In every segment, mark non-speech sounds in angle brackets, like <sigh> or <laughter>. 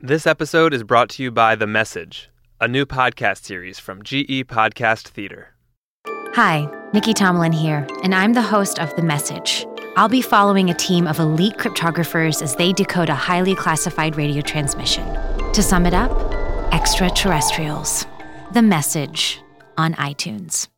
This episode is brought to you by The Message, a new podcast series from GE Podcast Theater. Hi, Nicky Tomalin here, and I'm the host of The Message. I'll be following a team of elite cryptographers as they decode a highly classified radio transmission. To sum it up, extraterrestrials. The Message on iTunes.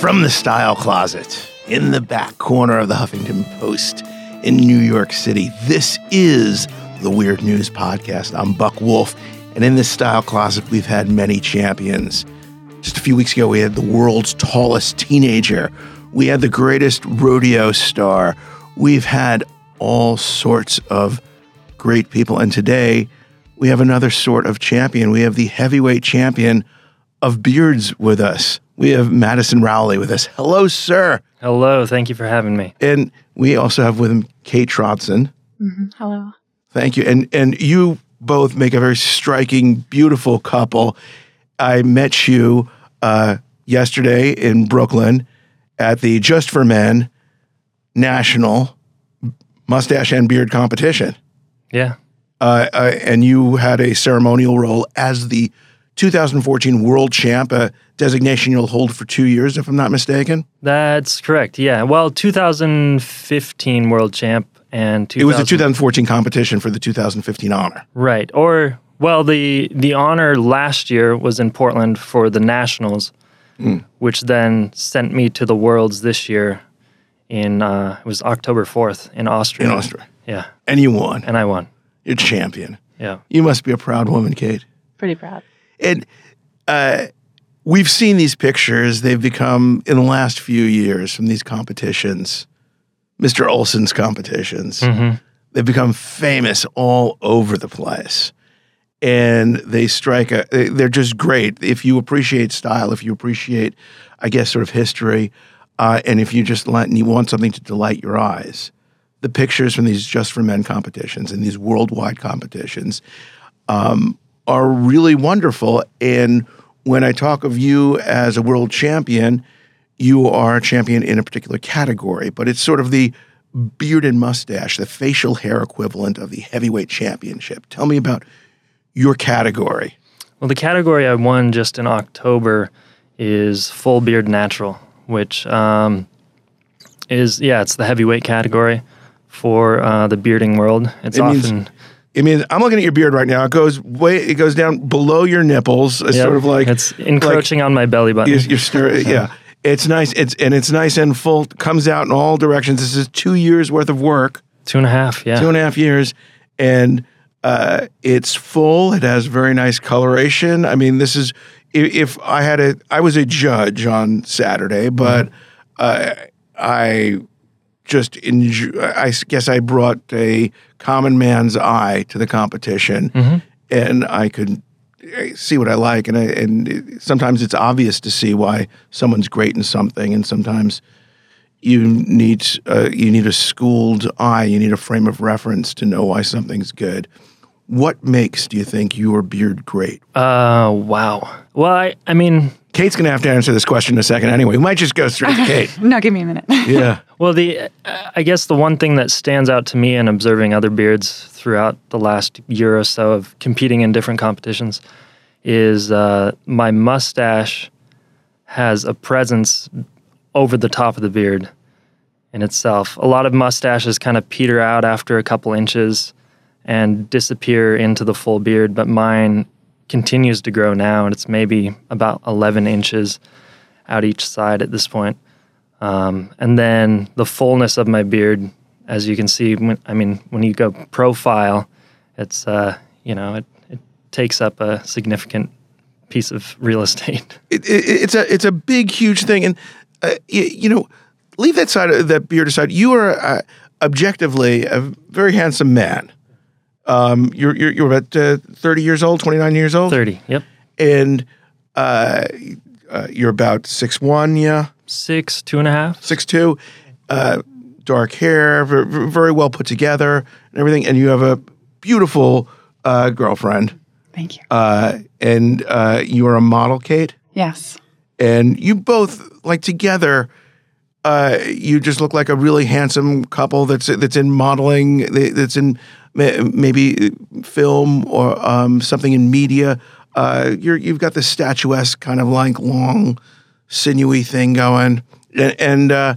From the style closet in the back corner of the Huffington Post in New York City, this is the Weird News Podcast. I'm Buck Wolf, and in this style closet, we've had many champions. Just a few weeks ago, we had the world's tallest teenager, we had the greatest rodeo star, we've had all sorts of great people, and today we have another sort of champion. We have the heavyweight champion of beards with us. We have Madison Rowley with us. Hello, sir. Hello, thank you for having me. And we also have with him Kate Trotson. Hello. Thank you. And and you both make a very striking, beautiful couple. I met you uh, yesterday in Brooklyn at the Just for Men National Mustache and Beard Competition. Yeah. uh, uh, and you had a ceremonial role as the 2014 World Champ, a designation you'll hold for two years, if I'm not mistaken. That's correct. Yeah. Well, 2015 world champ and 2000, It was the 2014 competition for the 2015 honor. Right. Or well, the the honor last year was in Portland for the nationals, Hmm. which then sent me to the worlds this year in uh, it was October 4th in Austria. In Austria. Yeah. And you won. And I won. You're champion. Yeah. You must be a proud woman, Kate. Pretty proud. And uh, we've seen these pictures. They've become, in the last few years, from these competitions, Mr. Olsen's competitions, they've become famous all over the place. And they strike a, they're just great. If you appreciate style, if you appreciate, I guess, sort of history, uh, and if you just let, and you want something to delight your eyes, the pictures from these Just for Men competitions and these worldwide competitions are really wonderful. And when I talk of you as a world champion, you are a champion in a particular category, but it's sort of the beard and mustache, the facial hair equivalent of the heavyweight championship. Tell me about your category. Well, the category I won just in October is full beard natural, which um, is yeah, it's the heavyweight category for uh, the bearding world. It's It often I mean, I'm looking at your beard right now. It goes way, it goes down below your nipples. It's yeah, sort of like it's encroaching on my belly button. You're, you're stir- <laughs> yeah. It's nice. It's and it's nice and full. Comes out in all directions. This is two years worth of work. Two and a half, yeah. two and a half years, and uh, it's full. It has very nice coloration. I mean, this is if, if I had a, I was a judge on Saturday, but uh, I just enjoy, I guess I brought a common man's eye to the competition, and I could see what I like, and I, and sometimes it's obvious to see why someone's great in something, and sometimes you need uh, you need a schooled eye. You need a frame of reference to know why something's good. What makes, do you think, your beard great? Uh, wow. Well, I, I mean, Kate's going to have to answer this question in a second anyway. We might just go straight to <laughs> Kate. No, give me a minute. Yeah. <laughs> well, the uh, I guess the one thing that stands out to me in observing other beards throughout the last year or so of competing in different competitions is uh, my mustache has a presence over the top of the beard in itself. A lot of mustaches kind of peter out after a couple inches and disappear into the full beard, but mine continues to grow now, and it's maybe about 11 inches out each side at this point. Um, and then the fullness of my beard, as you can see, when, I mean, when you go profile, it's, uh, you know, it, it takes up a significant piece of real estate. <laughs> It, it, it's a it's a big, huge thing, and uh, you, you know, leave that side of that beard aside. You are uh, objectively a very handsome man. Um, you're you're, you're about uh, thirty years old, twenty nine years old, 30, yep. and uh, uh, you're about six one, yeah. Six, two and a half. six two, uh, dark hair, very, very well put together, and everything. And you have a beautiful uh, girlfriend, Thank you. uh, and uh, you are a model, Kate. yes. And you both like together. uh, you just look like a really handsome couple that's that's in modeling, that's in ma- maybe film or um, something in media. Uh, you're you've got this statuesque kind of like long, sinewy thing going, and, and uh,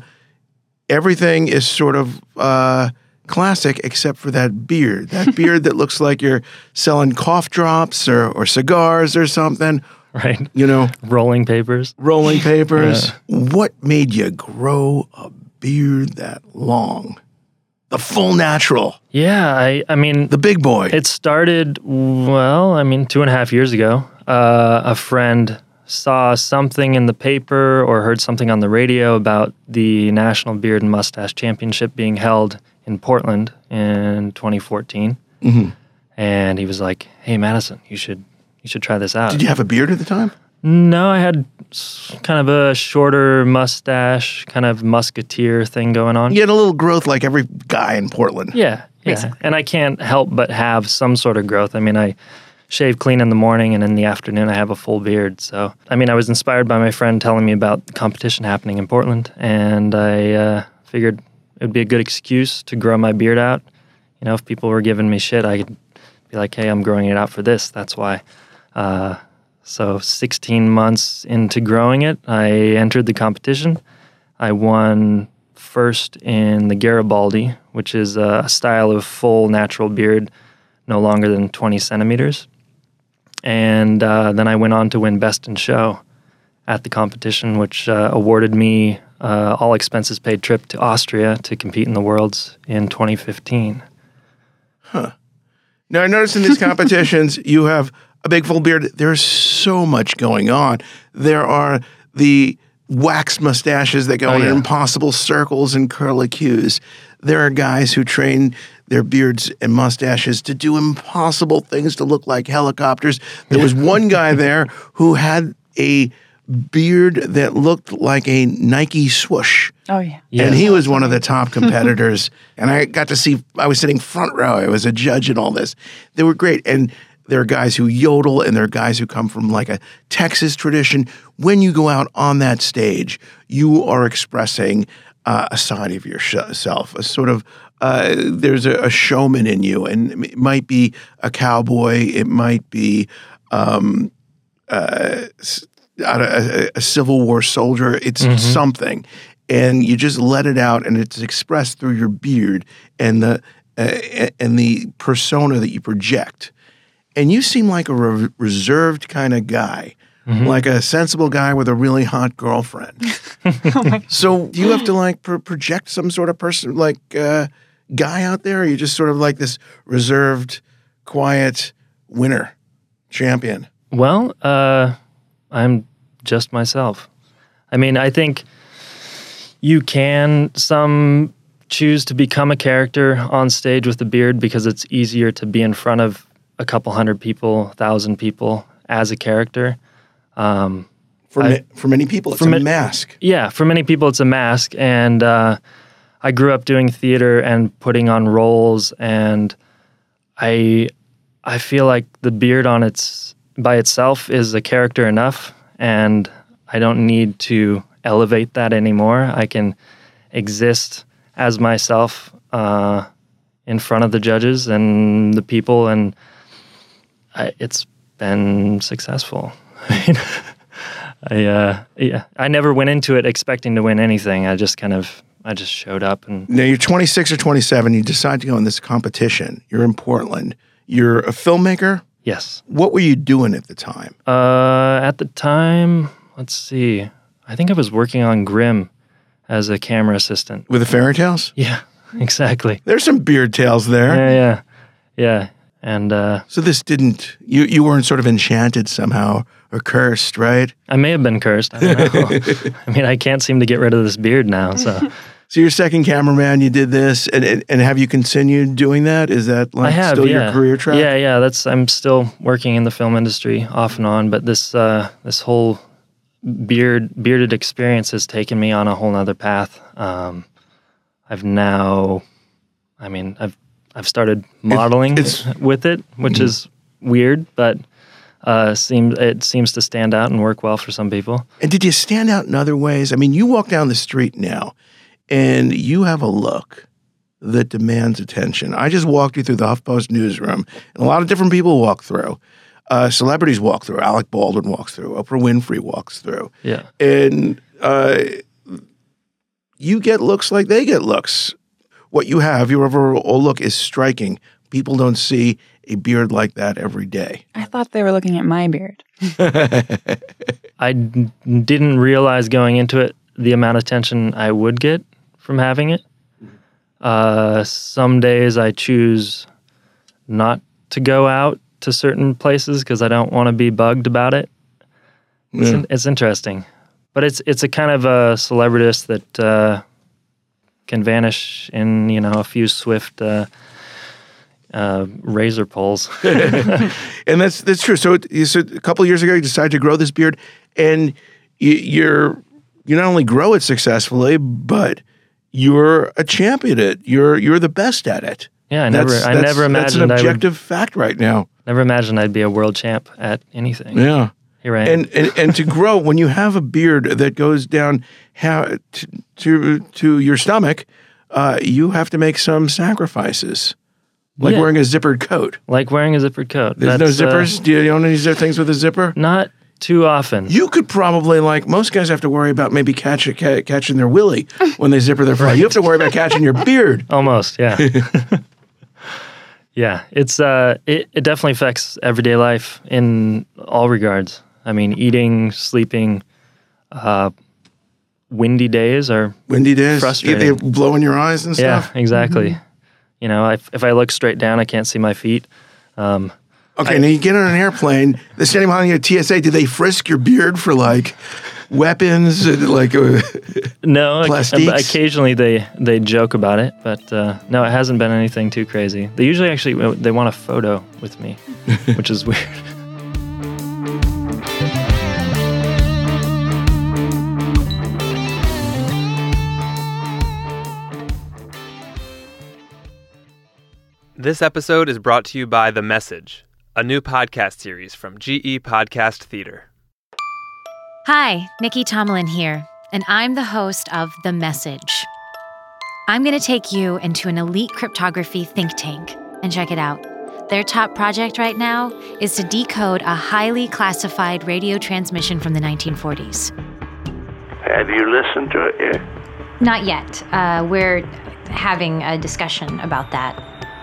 everything is sort of uh, classic except for that beard. That <laughs> beard that looks like you're selling cough drops or, or cigars or something. Right. You know, Rolling papers. rolling papers. What made you grow a beard that long? The full natural, Yeah, I, I mean, the big boy. It started, well, I mean, two and a half years ago. Uh, a friend saw something in the paper or heard something on the radio about the National Beard and Mustache Championship being held in Portland in 2014. Mhm. And he was like, "Hey, Madison, you should you should try this out." Did you have a beard at the time? No, I had kind of a shorter mustache, kind of musketeer thing going on. You had a little growth like every guy in Portland. Yeah, yeah. And I can't help but have some sort of growth. I mean, I shave clean in the morning and in the afternoon I have a full beard. So, I mean, I was inspired by my friend telling me about the competition happening in Portland, and I uh, figured it would be a good excuse to grow my beard out. You know, if people were giving me shit, I could be like, hey, I'm growing it out for this. That's why. Uh, so, 16 months into growing it, I entered the competition. I won first in the Garibaldi, which is a style of full natural beard, no longer than 20 centimeters. And uh, then I went on to win Best in Show at the competition, which uh, awarded me uh, all expenses paid trip to Austria to compete in the Worlds in 2015. Huh. Now, I noticed in these competitions, you have a big full beard. There's so much going on. There are the wax mustaches that go Oh, in yeah. impossible circles and curlicues. There are guys who train their beards and mustaches to do impossible things to look like helicopters. There was one guy there <laughs> who had a beard that looked like a Nike swoosh. Oh yeah. And he was one of the top competitors. <laughs> and I got to see, I was sitting front row. I was a judge in all this. They were great. And there are guys who yodel and there are guys who come from like a Texas tradition. When you go out on that stage, you are expressing uh, a side of yourself, a sort of, uh, there's a, a showman in you. And it might be a cowboy, it might be um, uh, a, a, Civil War soldier. It's something, and you just let it out, and it's expressed through your beard and the uh, and the persona that you project. And you seem like a re- reserved kind of guy, like a sensible guy with a really hot girlfriend. <laughs> <laughs> so do you have to like pro- project some sort of person, like uh, guy out there? Or are you just sort of like this reserved, quiet winner, champion? Well, uh, I'm just myself. I mean, I think you can some choose to become a character on stage with a beard because it's easier to be in front of a couple hundred people, thousand people as a character. Um, For, I- ma- for many people, it's a ma- mask. yeah, for many people, it's a mask. And uh, I grew up doing theater and putting on roles, and I I feel like the beard on its by itself is a character enough, and I don't need to elevate that anymore. I can exist as myself uh, in front of the judges and the people, and I, it's been successful. <laughs> I uh, yeah, I never went into it expecting to win anything. I just kind of I just showed up and Now you're 26 or 27. You decide to go in this competition. You're in Portland. You're a filmmaker. yes. What were you doing at the time? Uh, at the time, let's see. I think I was working on Grimm as a camera assistant. With the fairy tales? Yeah, <laughs> exactly. There's some beard tales there. Yeah, yeah, yeah. And uh, So this didn't you you weren't sort of enchanted somehow or cursed, right? I may have been cursed. I don't know. <laughs> I mean, I can't seem to get rid of this beard now. So <laughs> So you're second cameraman, you did this, and, and and have you continued doing that? Is that like I have, still yeah. your career track? Yeah, yeah. That's I'm still working in the film industry off and on, but this uh, this whole beard bearded experience has taken me on a whole nother path. Um, I've now, I mean, I've I've started modeling it's- with it, which is weird, but uh, seems it seems to stand out and work well for some people. And did you stand out in other ways? I mean, you walk down the street now and you have a look that demands attention. I just walked you through the HuffPost newsroom, and a lot of different people walk through. Uh, celebrities walk through. Alec Baldwin walks through. Oprah Winfrey walks through. Yeah. And uh, you get looks like they get looks. What you have, your overall look is striking. People don't see a beard like that every day. I thought they were looking at my beard. <laughs> I d- didn't realize going into it the amount of attention I would get from having it. Uh, some days I choose not to go out to certain places because I don't want to be bugged about it. It's, Yeah. it's interesting, but it's it's a kind of a celebritist that uh, can vanish in you know a few swift uh, uh, razor pulls. <laughs> and that's that's true. So said a couple years ago you decided to grow this beard, and you, you're you not only grow it successfully, but you're a champion at it. You're you're the best at it. yeah, I never That's- I that's- never that's imagined an I would objective fact right now. never imagined I'd be a world champ at anything. Yeah. Here I am. And, and and to grow when you have a beard that goes down how to to, to your stomach, uh, you have to make some sacrifices, like Yeah. wearing a zippered coat. like wearing a zippered coat. There's That's, no uh, zippers. Do you own any things with a zipper? not too often. You could probably like most guys have to worry about maybe catch, ca- catching their willy when they zipper their <laughs> fly. You have to worry about catching your beard. <laughs> Almost, yeah. <laughs> yeah, it's uh, it, it definitely affects everyday life in all regards. I mean, eating, sleeping, uh, windy days are Windy days, Frustrating. they blow in your eyes and stuff. yeah, exactly. You know, if if I look straight down, I can't see my feet. Um, Okay, now you get on an airplane. They're standing behind you at TSA. Do they frisk your beard for like weapons? Like, uh, <laughs> no, Plastiques? occasionally they they joke about it, but uh, no, it hasn't been anything too crazy. They usually actually they want a photo with me, <laughs> which is weird. This episode is brought to you by The Message, a new podcast series from GE Podcast Theater. Hi, Nicky Tomalin here, and I'm the host of The Message. I'm going to take you into an elite cryptography think tank and check it out. Their top project right now is to decode a highly classified radio transmission from the 1940s. Have you listened to it yet? Not yet. Uh, we're having a discussion about that.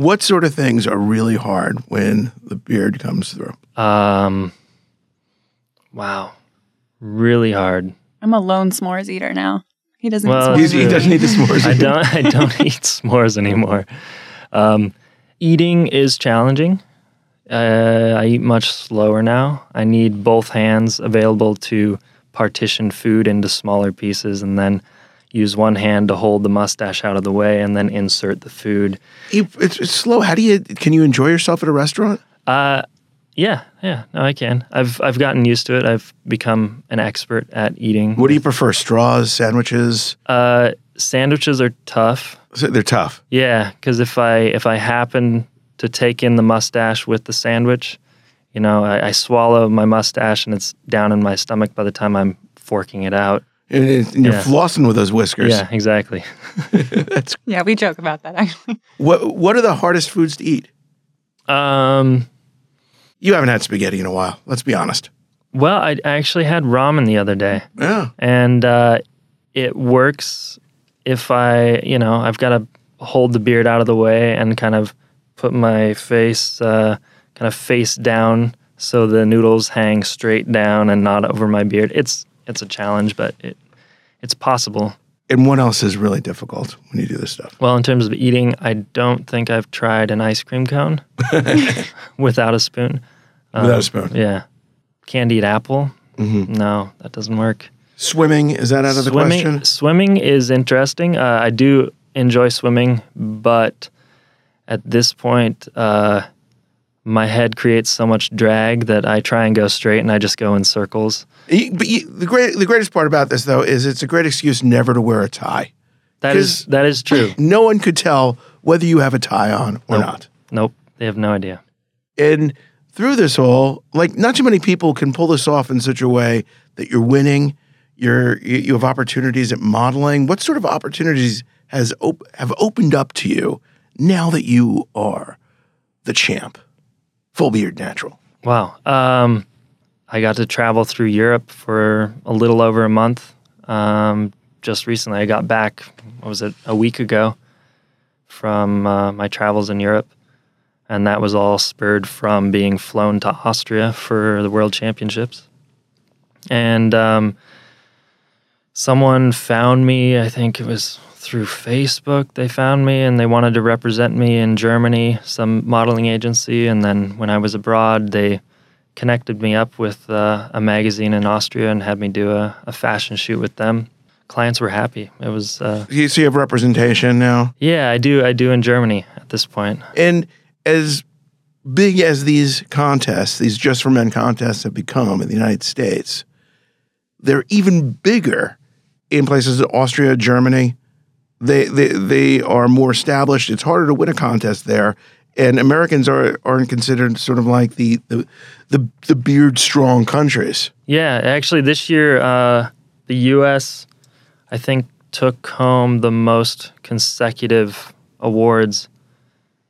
What sort of things are really hard when the beard comes through? Um, wow, really hard. I'm a lone s'mores eater now. He doesn't Well, eat s'mores. He doesn't need the <laughs> s'mores. I don't. I don't <laughs> eat s'mores anymore. Um, eating is challenging. Uh, I eat much slower now. I need both hands available to partition food into smaller pieces, and then use one hand to hold the mustache out of the way, and then insert the food. It's, it's slow. How do you? Can you enjoy yourself at a restaurant? Uh, yeah, yeah. No, I can. I've I've gotten used to it. I've become an expert at eating. What do you prefer? Straws, sandwiches? Uh, sandwiches are tough. So They're tough. Yeah, because if I if I happen to take in the mustache with the sandwich, you know, I, I swallow my mustache and it's down in my stomach by the time I'm forking it out. And, and you're Yeah. flossing with those whiskers. Yeah, exactly. That's <laughs> <laughs> Yeah, we joke about that actually. what. What are the hardest foods to eat? Um, You haven't had spaghetti in a while. Let's be honest. well, I I actually had ramen the other day, Yeah. and uh, it works if I, you know, I've got to hold the beard out of the way and kind of put my face uh, kind of face down so the noodles hang straight down and not over my beard. It's it's a challenge, but it it's possible. And what else is really difficult when you do this stuff? Well, in terms of eating, I don't think I've tried an ice cream cone <laughs> without a spoon. Without a Um, spoon. Yeah. Candied apple? Mm-hmm. No, that doesn't work. Swimming is that out of the question? Swimming is interesting. Uh, I do enjoy swimming, but at this point, uh, my head creates so much drag that I try and go straight and I just go in circles. But you, the great, the greatest part about this though is it's a great excuse never to wear a tie. That is that is true. <laughs> No one could tell whether you have a tie on or Nope. not. nope, they have no idea. And through this whole, like, not too many people can pull this off in such a way that you're winning. You're you you have opportunities at modeling. What sort of opportunities has op- have opened up to you now that you are the champ, full beard natural? Wow. Um, I got to travel through Europe for a little over a month. Um, just recently, I got back. What was it? A week ago from uh, my travels in Europe, and that was all spurred from being flown to Austria for the World Championships. And um, someone found me. I think it was through Facebook. They found me, and they wanted to represent me in Germany, some modeling agency. And then when I was abroad, they connected me up with uh, a magazine in Austria and had me do a, a fashion shoot with them. Clients were happy. It was, uh, You see, you have representation now. yeah, I do, I do in Germany at this point. And as big as these contests, these just for men contests have become in the United States, they're even bigger in places like Austria, Germany. They, they they are more established. It's harder to win a contest there. And Americans are aren't considered sort of like the the the, the beard strong countries. Yeah, actually, this year, uh, the U.S. I think took home the most consecutive awards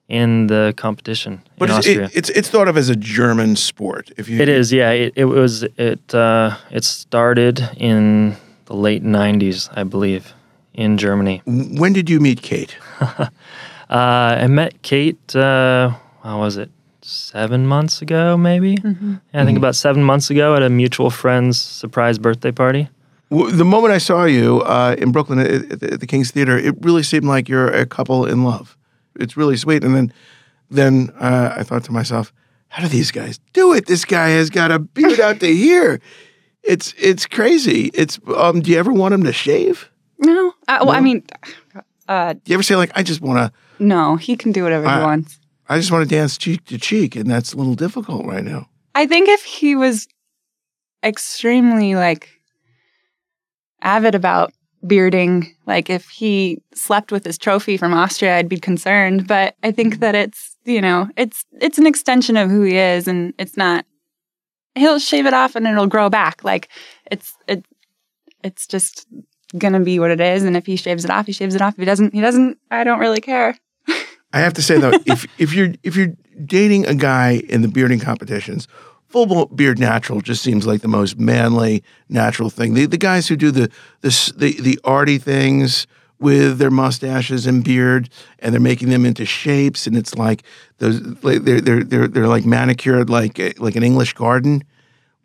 in the competition But in it's, Austria. it, it's it's thought of as a German sport. If you It is, yeah. It, it was it uh, it started in the late '90s, I believe, in Germany. When did you meet Kate? <laughs> Uh, I met Kate. Uh, how was it? Seven months ago, maybe. Yeah, I think about seven months ago at a mutual friend's surprise birthday party. W- The moment I saw you uh, in Brooklyn at, at the- at the King's Theater, it really seemed like you're a couple in love. It's really sweet. And then, then uh, I thought to myself, how do these guys do it? This guy has got a beard out to here. <laughs> It's it's crazy. It's um. Do you ever want him to shave? No, I, well, I mean, uh, Do you ever say like, I just want to, no, he can do whatever I- he wants. I just want to dance cheek to cheek, and that's a little difficult right now. I think if he was extremely like avid about bearding, like if he slept with his trophy from Austria, I'd be concerned. But I think that it's you know it's it's an extension of who he is, and it's not. He'll shave it off and it'll grow back. Like it's it it's just gonna be what it is. And if he shaves it off, he shaves it off. If he doesn't, he doesn't. I don't really care. <laughs> I have to say though, if if you're if you're dating a guy in the bearding competitions, full beard natural just seems like the most manly natural thing. The the guys who do the the the, the arty things with their mustaches and beard, and they're making them into shapes, and it's like those they're they're they're they're like manicured like like an English garden.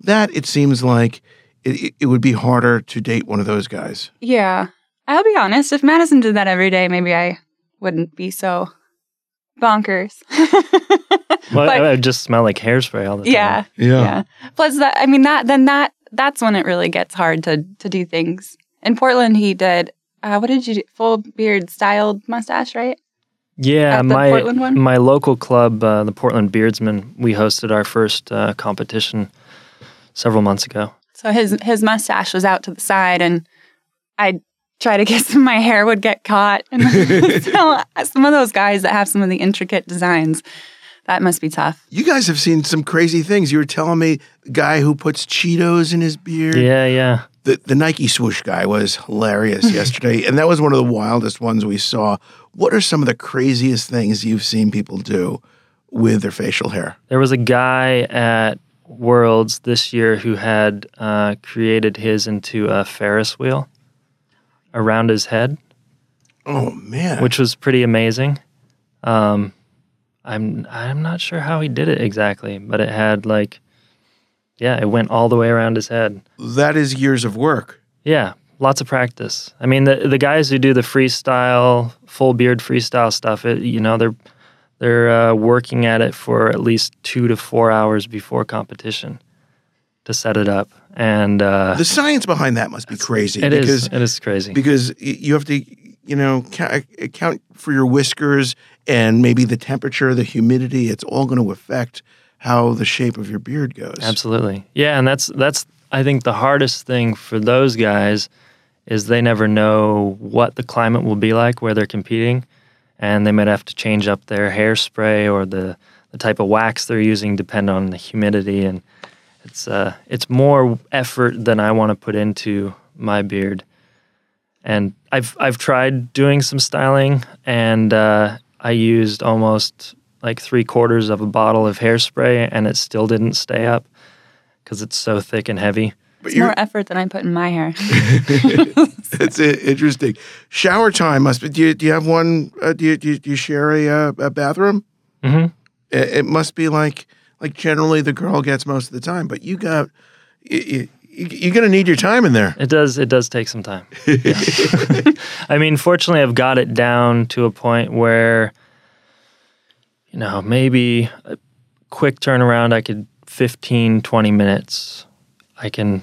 That it seems like it, it- it would be harder to date one of those guys. Yeah. I'll be honest, if Madison did that every day, maybe I wouldn't be so bonkers. <laughs> Well, But- I would just smell like hairspray all the time. yeah. Yeah. Plus that I mean that then that that's when it really gets hard to to do things. In Portland he did uh, what did you do? Full beard styled mustache, right? Yeah, my my local club, uh, the Portland Beardsmen, we hosted our first uh, competition several months ago. So his his mustache was out to the side and I'd try to get some <laughs> my hair would get caught. And <laughs> so uh, some of those guys that have some of the intricate designs, that must be tough. You guys have seen some crazy things. You were telling me the guy who puts Cheetos in his beard. Yeah, yeah. the, the Nike swoosh guy was hilarious <laughs> yesterday, and that was one of the wildest ones we saw. What are some of the craziest things you've seen people do with their facial hair? There was a guy at Worlds this year who had uh, created his into a Ferris wheel around his head, Oh man! which was pretty amazing. Um, I'm I'm not sure how he did it exactly, but it had like, yeah, it went all the way around his head. that is years of work. Yeah, lots of practice. I mean, the the guys who do the freestyle, full beard freestyle stuff, it, you know, they're they're uh, working at it for at least two to four hours before competition to set it up, and uh, The science behind that must be crazy. it because is it is crazy. because you have to, you know, account for your whiskers and maybe the temperature, the humidity. It's all going to affect how the shape of your beard goes. Absolutely. Yeah, and that's that's I think the hardest thing for those guys is they never know what the climate will be like where they're competing and they might have to change up their hairspray or the the type of wax they're using depend on the humidity and it's uh it's more effort than I want to put into my beard. And I've I've tried doing some styling and uh, I used almost like three quarters of a bottle of hairspray and it still didn't stay up because it's so thick and heavy. But It's more effort than I put in my hair. <laughs> <laughs> it's i- interesting. Shower time must be. Do you, do you have one? Uh, do, you, do, you, do you share a, uh, a bathroom? Mhm. It, it must be like like generally the girl gets most of the time, but you got you, you, you're going to need your time in there. It does it does take some time. Yeah. <laughs> I mean, fortunately I've got it down to a point where you know, maybe a quick turnaround I could 15 20 minutes I can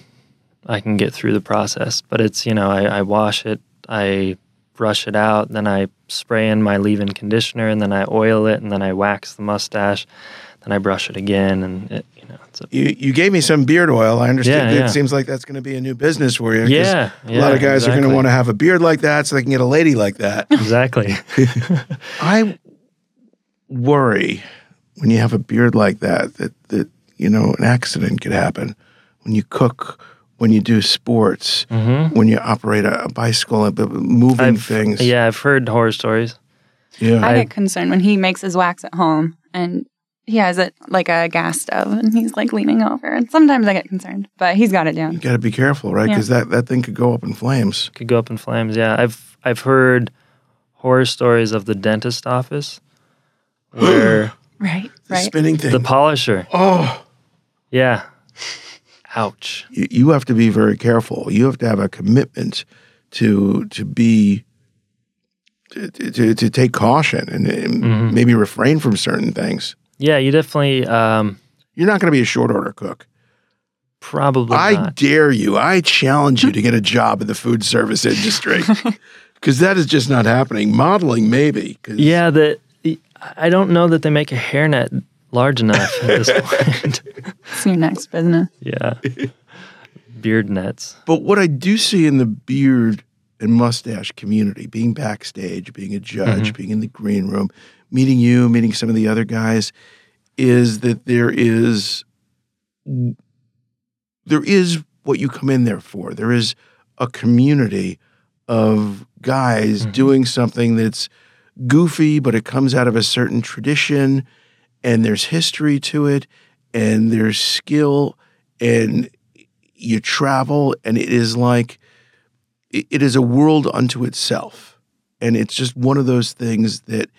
I can get through the process, but it's, you know, I, I wash it, I brush it out, then I spray in my leave-in conditioner, and then I oil it, and then I wax the mustache, then I brush it again, and it, you know, it's a You you gave me some beard oil. I understand. Yeah, It yeah. seems like that's going to be a new business for you. Yeah, a lot of yeah, guys are going to want to have a beard like that so they can get a lady like that. exactly. <laughs> I worry when you have a beard like that that that you know an accident could happen when you cook, when you do sports, when you operate a, a bicycle, and moving Mm-hmm. I've, things. Yeah, I've heard horror stories. yeah. I get concerned when he makes his wax at home and he has it like a gas stove and he's like leaning over. And sometimes I get concerned, but he's got it down. you got to be careful, right? Yeah. Because that, that thing could go up in flames. Could go up in flames. Yeah, I've I've heard horror stories of the dentist office <gasps> where Right, The right. spinning thing. the polisher. oh, Yeah. Ouch. you, you have to be very careful. You have to have a commitment to to be to, to, to take caution and, and Mm-hmm. maybe refrain from certain things. Yeah, you definitely um, You're not going to be a short order cook. probably I not. dare you. I challenge you to get a job in the food service industry <laughs> because that is just not happening. Modeling, maybe. Yeah, the I don't know that they make a hairnet large enough at this <laughs> point. It's your next business. yeah. Beard nets. But what I do see in the beard and mustache community, being backstage, being a judge, mm-hmm. being in the green room, meeting you, meeting some of the other guys, is that there is there is what you come in there for. There is a community of guys mm-hmm. doing something that's goofy, but it comes out of a certain tradition, and there's history to it, and there's skill, and you travel, and it is like it- is a world unto itself, and it's just one of those things that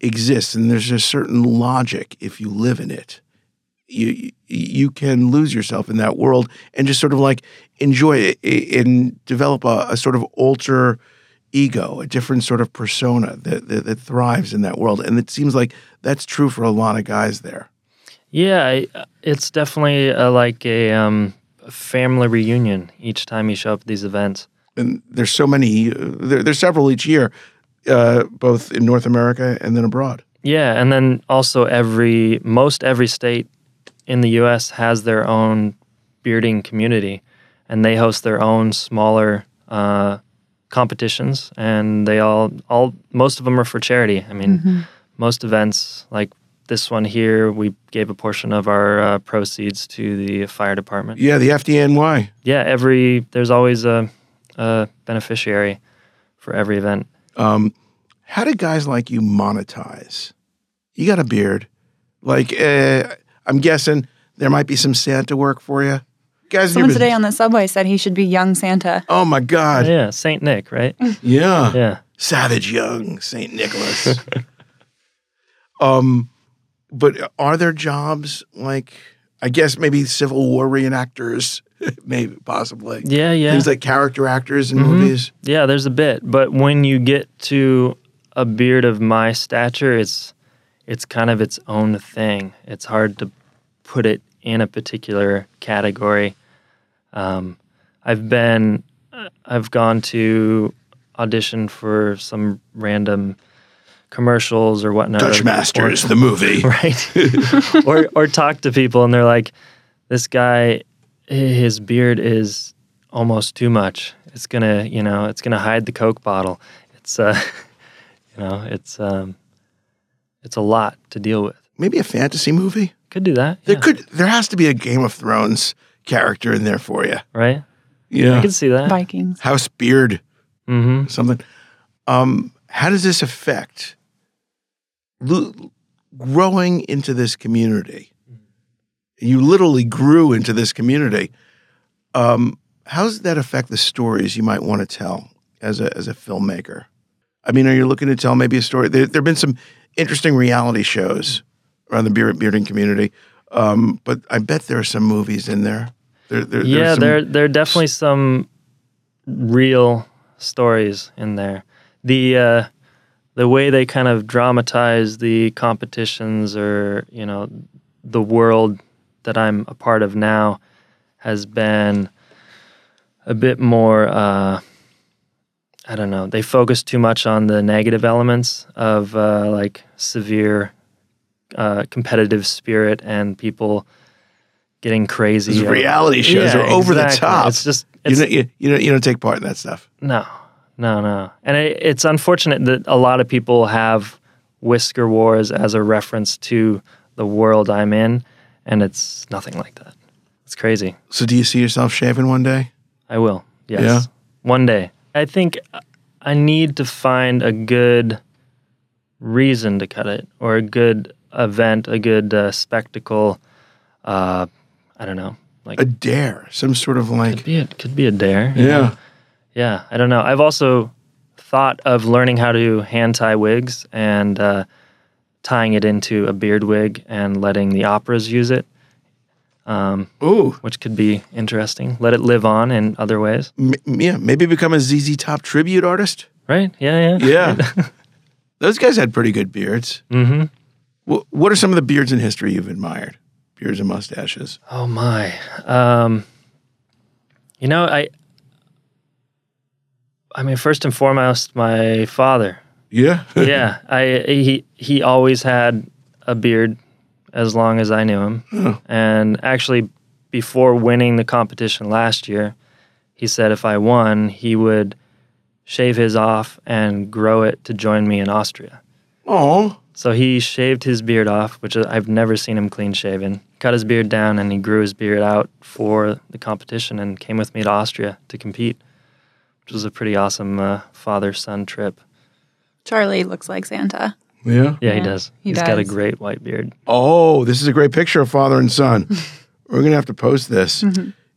exists, and there's a certain logic if you live in it. You you can lose yourself in that world and just sort of like enjoy it and develop a, a sort of alter ego, a different sort of persona that, that that thrives in that world, and it seems like that's true for a lot of guys there. Yeah, I, it's definitely uh like a um, family reunion each time you show up at these events. and there's so many. Uh, there, there's several each year, uh, both in North America and then abroad. Yeah, and then also every most every state in the U.S. has their own bearding community, and they host their own smaller uh, competitions, and they all all most of them are for charity. I mean, most events like this one here, we gave a portion of our uh, proceeds to the fire department. Yeah, the FDNY. Yeah, every there's always a, a beneficiary for every event. Um, how do guys like you monetize? You got a beard. Like, uh, I'm guessing there might be some Santa work for you. Guys, in your Someone today on the subway said he should be young Santa. Oh my God. Yeah, Saint Nick, right? Yeah. Yeah. Savage Young, St. Nicholas. <laughs> um, but are there jobs like, I guess maybe Civil War reenactors? <laughs> maybe possibly. Yeah, yeah. Things like character actors in Mhm. movies. Yeah, there's a bit, but when you get to a beard of my stature, it's it's kind of its own thing. It's hard to put it in a particular category. Um, I've been, I've gone to audition for some random commercials or whatnot. Dutch or- Masters, or- the movie. <laughs> right? <laughs> or or talk to people and they're like, this guy, his beard is almost too much. It's gonna, you know, it's gonna hide the Coke bottle. It's, uh, <laughs> you know, it's um, it's a lot to deal with. Maybe a fantasy movie. Could do that. There yeah. could there has to be a Game of Thrones character in there for you. right? Yeah, I can see that. Vikings. House Beard, Mm-hmm. something. Um, how does this affect lo- growing into this community? You literally grew into this community. Um, how does that affect the stories you might want to tell as a as a filmmaker? I mean, are you looking to tell maybe a story? There, there have been some interesting reality shows around the beard, bearding community, um, but I bet there are some movies in there. There, there yeah, there there are definitely some real stories in there. The uh, the way they kind of dramatize the competitions or you know the world that I'm a part of now has been a bit more. Uh, I don't know. They focus too much on the negative elements of uh, like severe uh, competitive spirit and people getting crazy. These reality shows Yeah, are over the top. It's just you it's, don't, you, you don't you don't take part in that stuff. no, no, no. And it, it's unfortunate that a lot of people have Whisker Wars as a reference to the world I'm in, and it's nothing like that. It's crazy. So do you see yourself shaving one day? I will. Yes. Yeah? One day. I think I need to find a good reason to cut it or a good event, a good uh, spectacle. Uh, I don't know. Like A dare, some sort of like could be a, could be a dare. you know? Yeah. I don't know. I've also thought of learning how to hand tie wigs and uh, tying it into a beard wig and letting the operas use it, um, Ooh, which could be interesting. Let it live on in other ways, M- yeah. Maybe become a ZZ Top tribute artist. right? Yeah, yeah. Yeah, <laughs> those guys had pretty good beards. mm-hmm. Wh- what are some of the beards in history you've admired? Beards and mustaches. Oh my. Um, you know, I. I mean, first and foremost, my father. Yeah, <laughs> yeah, I he he always had a beard as long as I knew him. Oh. And actually before winning the competition last year, he said if I won, he would shave his off and grow it to join me in Austria. Oh, So he shaved his beard off, which I've never seen him clean shaven. Cut his beard down and he grew his beard out for the competition and came with me to Austria to compete, which was a pretty awesome uh, father son trip. Charlie looks like Santa. yeah. Yeah, he does. he He's got a does. great white beard. Oh, this is a great picture of father and son. <laughs> We're gonna have to post this.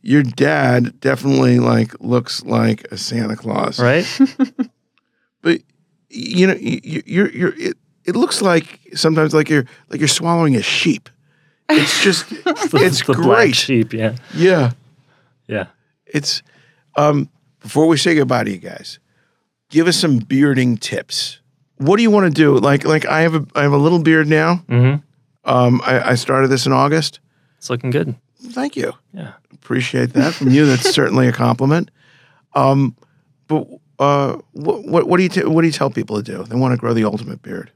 Your dad definitely like looks like a Santa Claus, Right? <laughs> But you know, you, you- you're you're it, it looks like sometimes like you're like you're swallowing a sheep. It's just <laughs> it's the black great. sheep, yeah. Yeah, Yeah. it's um. Before we say goodbye to you guys, give us some bearding tips. What do you want to do? Like like I have a I have a little beard now. Mm-hmm. Um, I, I started this in August. It's looking good. Thank you. Yeah. Appreciate that from you. That's <laughs> certainly a compliment. Um, but uh, what, what what do you t- what do you tell people to do? They want to grow the ultimate beard.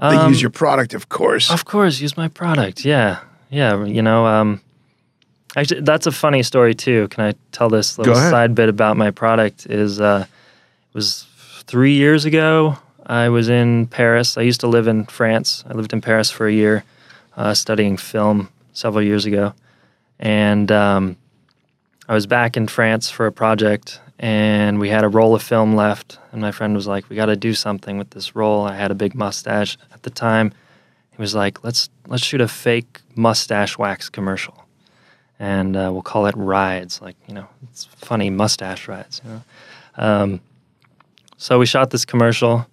They Um, use your product, of course. Of course, use my product. Yeah. Yeah. You know, um, actually, that's a funny story, too. Can I tell this little side bit about my product? Is uh, it was three years ago. I was in Paris. I used to live in France. I lived in Paris for a year, uh, studying film several years ago. And um, I was back in France for a project, and we had a roll of film left. And my friend was like, "We got to do something with this roll." I had a big mustache at the time. He was like, "Let's let's shoot a fake mustache wax commercial, and uh, we'll call it Rides. Like you know, it's funny mustache rides. You know." Um, so we shot this commercial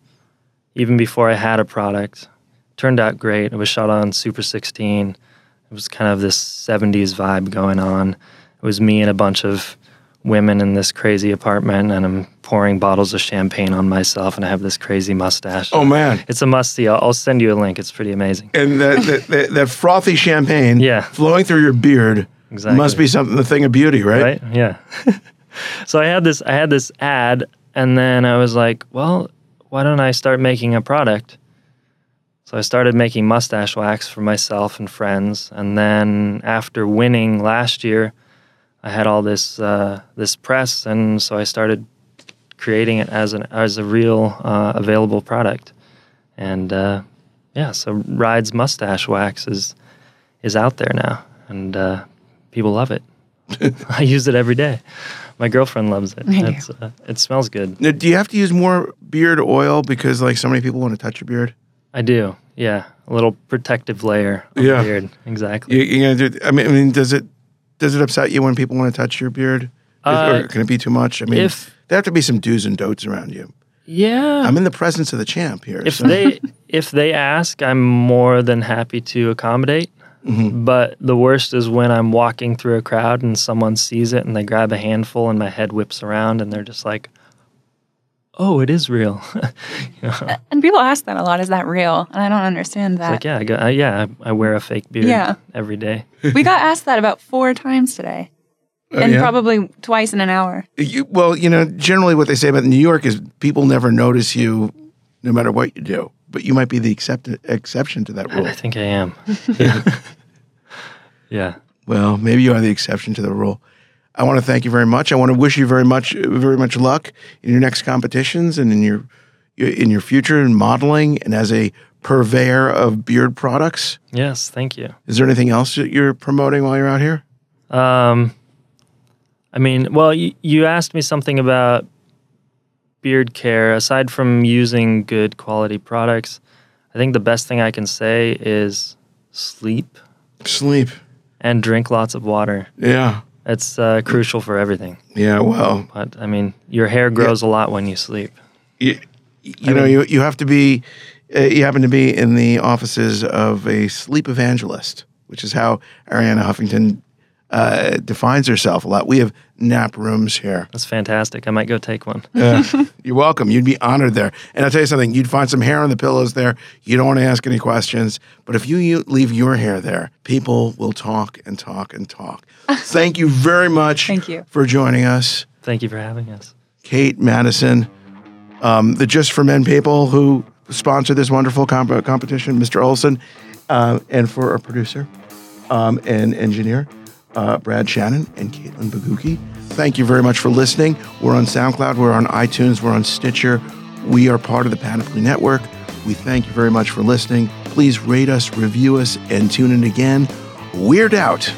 even before I had a product. Turned out great. It was shot on Super 16. It was kind of this 70s vibe going on. it was me and a bunch of women in this crazy apartment, and I'm pouring bottles of champagne on myself, and I have this crazy mustache. Oh man! It's a must see. I'll, I'll send you a link. It's pretty amazing. And that that, that, that frothy champagne, <laughs> Yeah. flowing through your beard, Exactly. must be something the thing of beauty, right? right? Yeah. <laughs> So i had this i had this ad and then i was like well why don't i start making a product? So i started making mustache wax for myself and friends and then after winning last year i had all this uh, this press and so i started creating it as an as a real uh, available product. And uh, yeah so rides mustache wax is is out there now. And uh, people love it <laughs> I use it every day. My girlfriend loves it. It's, uh, it smells good. Now, do you have to use more beard oil because like so many people want to touch your beard? I do. Yeah, a little protective layer of Yeah. beard. Exactly. You, you know, I mean, I mean, does it does it upset you when people want to touch your beard? Is- Uh, or can it be too much? I mean, if- there have to be some do's and don'ts around you. yeah. I'm in the presence of the champ here. if so- they if they ask, I'm more than happy to accommodate. Mm-hmm. But the worst is when I'm walking through a crowd and someone sees it and they grab a handful and my head whips around and they're just like, "Oh, it is real." <laughs> you know? And people ask that a lot. Is that real? And I don't understand that. Like, yeah, I go, uh, yeah, I, I wear a fake beard Yeah. every day. <laughs> we got asked that about four times today, Oh, and yeah? probably twice in an hour. You, well, you know, generally what they say about New York is people never notice you, no matter what you do. But you might be the accept- exception to that rule. I think I am. yeah. <laughs> yeah. Well, maybe you are the exception to the rule. I want to thank you very much. I want to wish you very much, very much luck in your next competitions and in your in your future in modeling and as a purveyor of beard products. Yes, thank you. Is there anything else that you're promoting while you're out here? Um, I mean, well, you, you asked me something about beard care. Aside from using good quality products, I think the best thing I can say is sleep Sleep. and drink lots of water. Yeah. It's uh, crucial for everything. Yeah. Well, But I mean, your hair grows a lot when you sleep. you, you know, you you have to be. Uh, you happen to be in the offices of a sleep evangelist, which is how Arianna Huffington uh, defines herself a lot. We have nap rooms here. That's fantastic. I might go take one. Yeah. <laughs> You're welcome. You'd be honored there. And I'll tell you something, you'd find some hair on the pillows there. You don't want to ask any questions. But if you, you leave your hair there, people will talk and talk and talk. <laughs> Thank you very much Thank you. for joining us. Thank you for having us. Kate Madison, um, the Just for Men people who sponsor this wonderful comp- competition, Mr. Olsen, uh, and for our producer um, and engineer, uh, Brad Shannon and Caitlin Baguki. Thank you very much for listening. We're on SoundCloud, we're on iTunes, we're on Stitcher. We are part of the Panoply Network. We thank you very much for listening. Please rate us, review us, and tune in again. Weird out.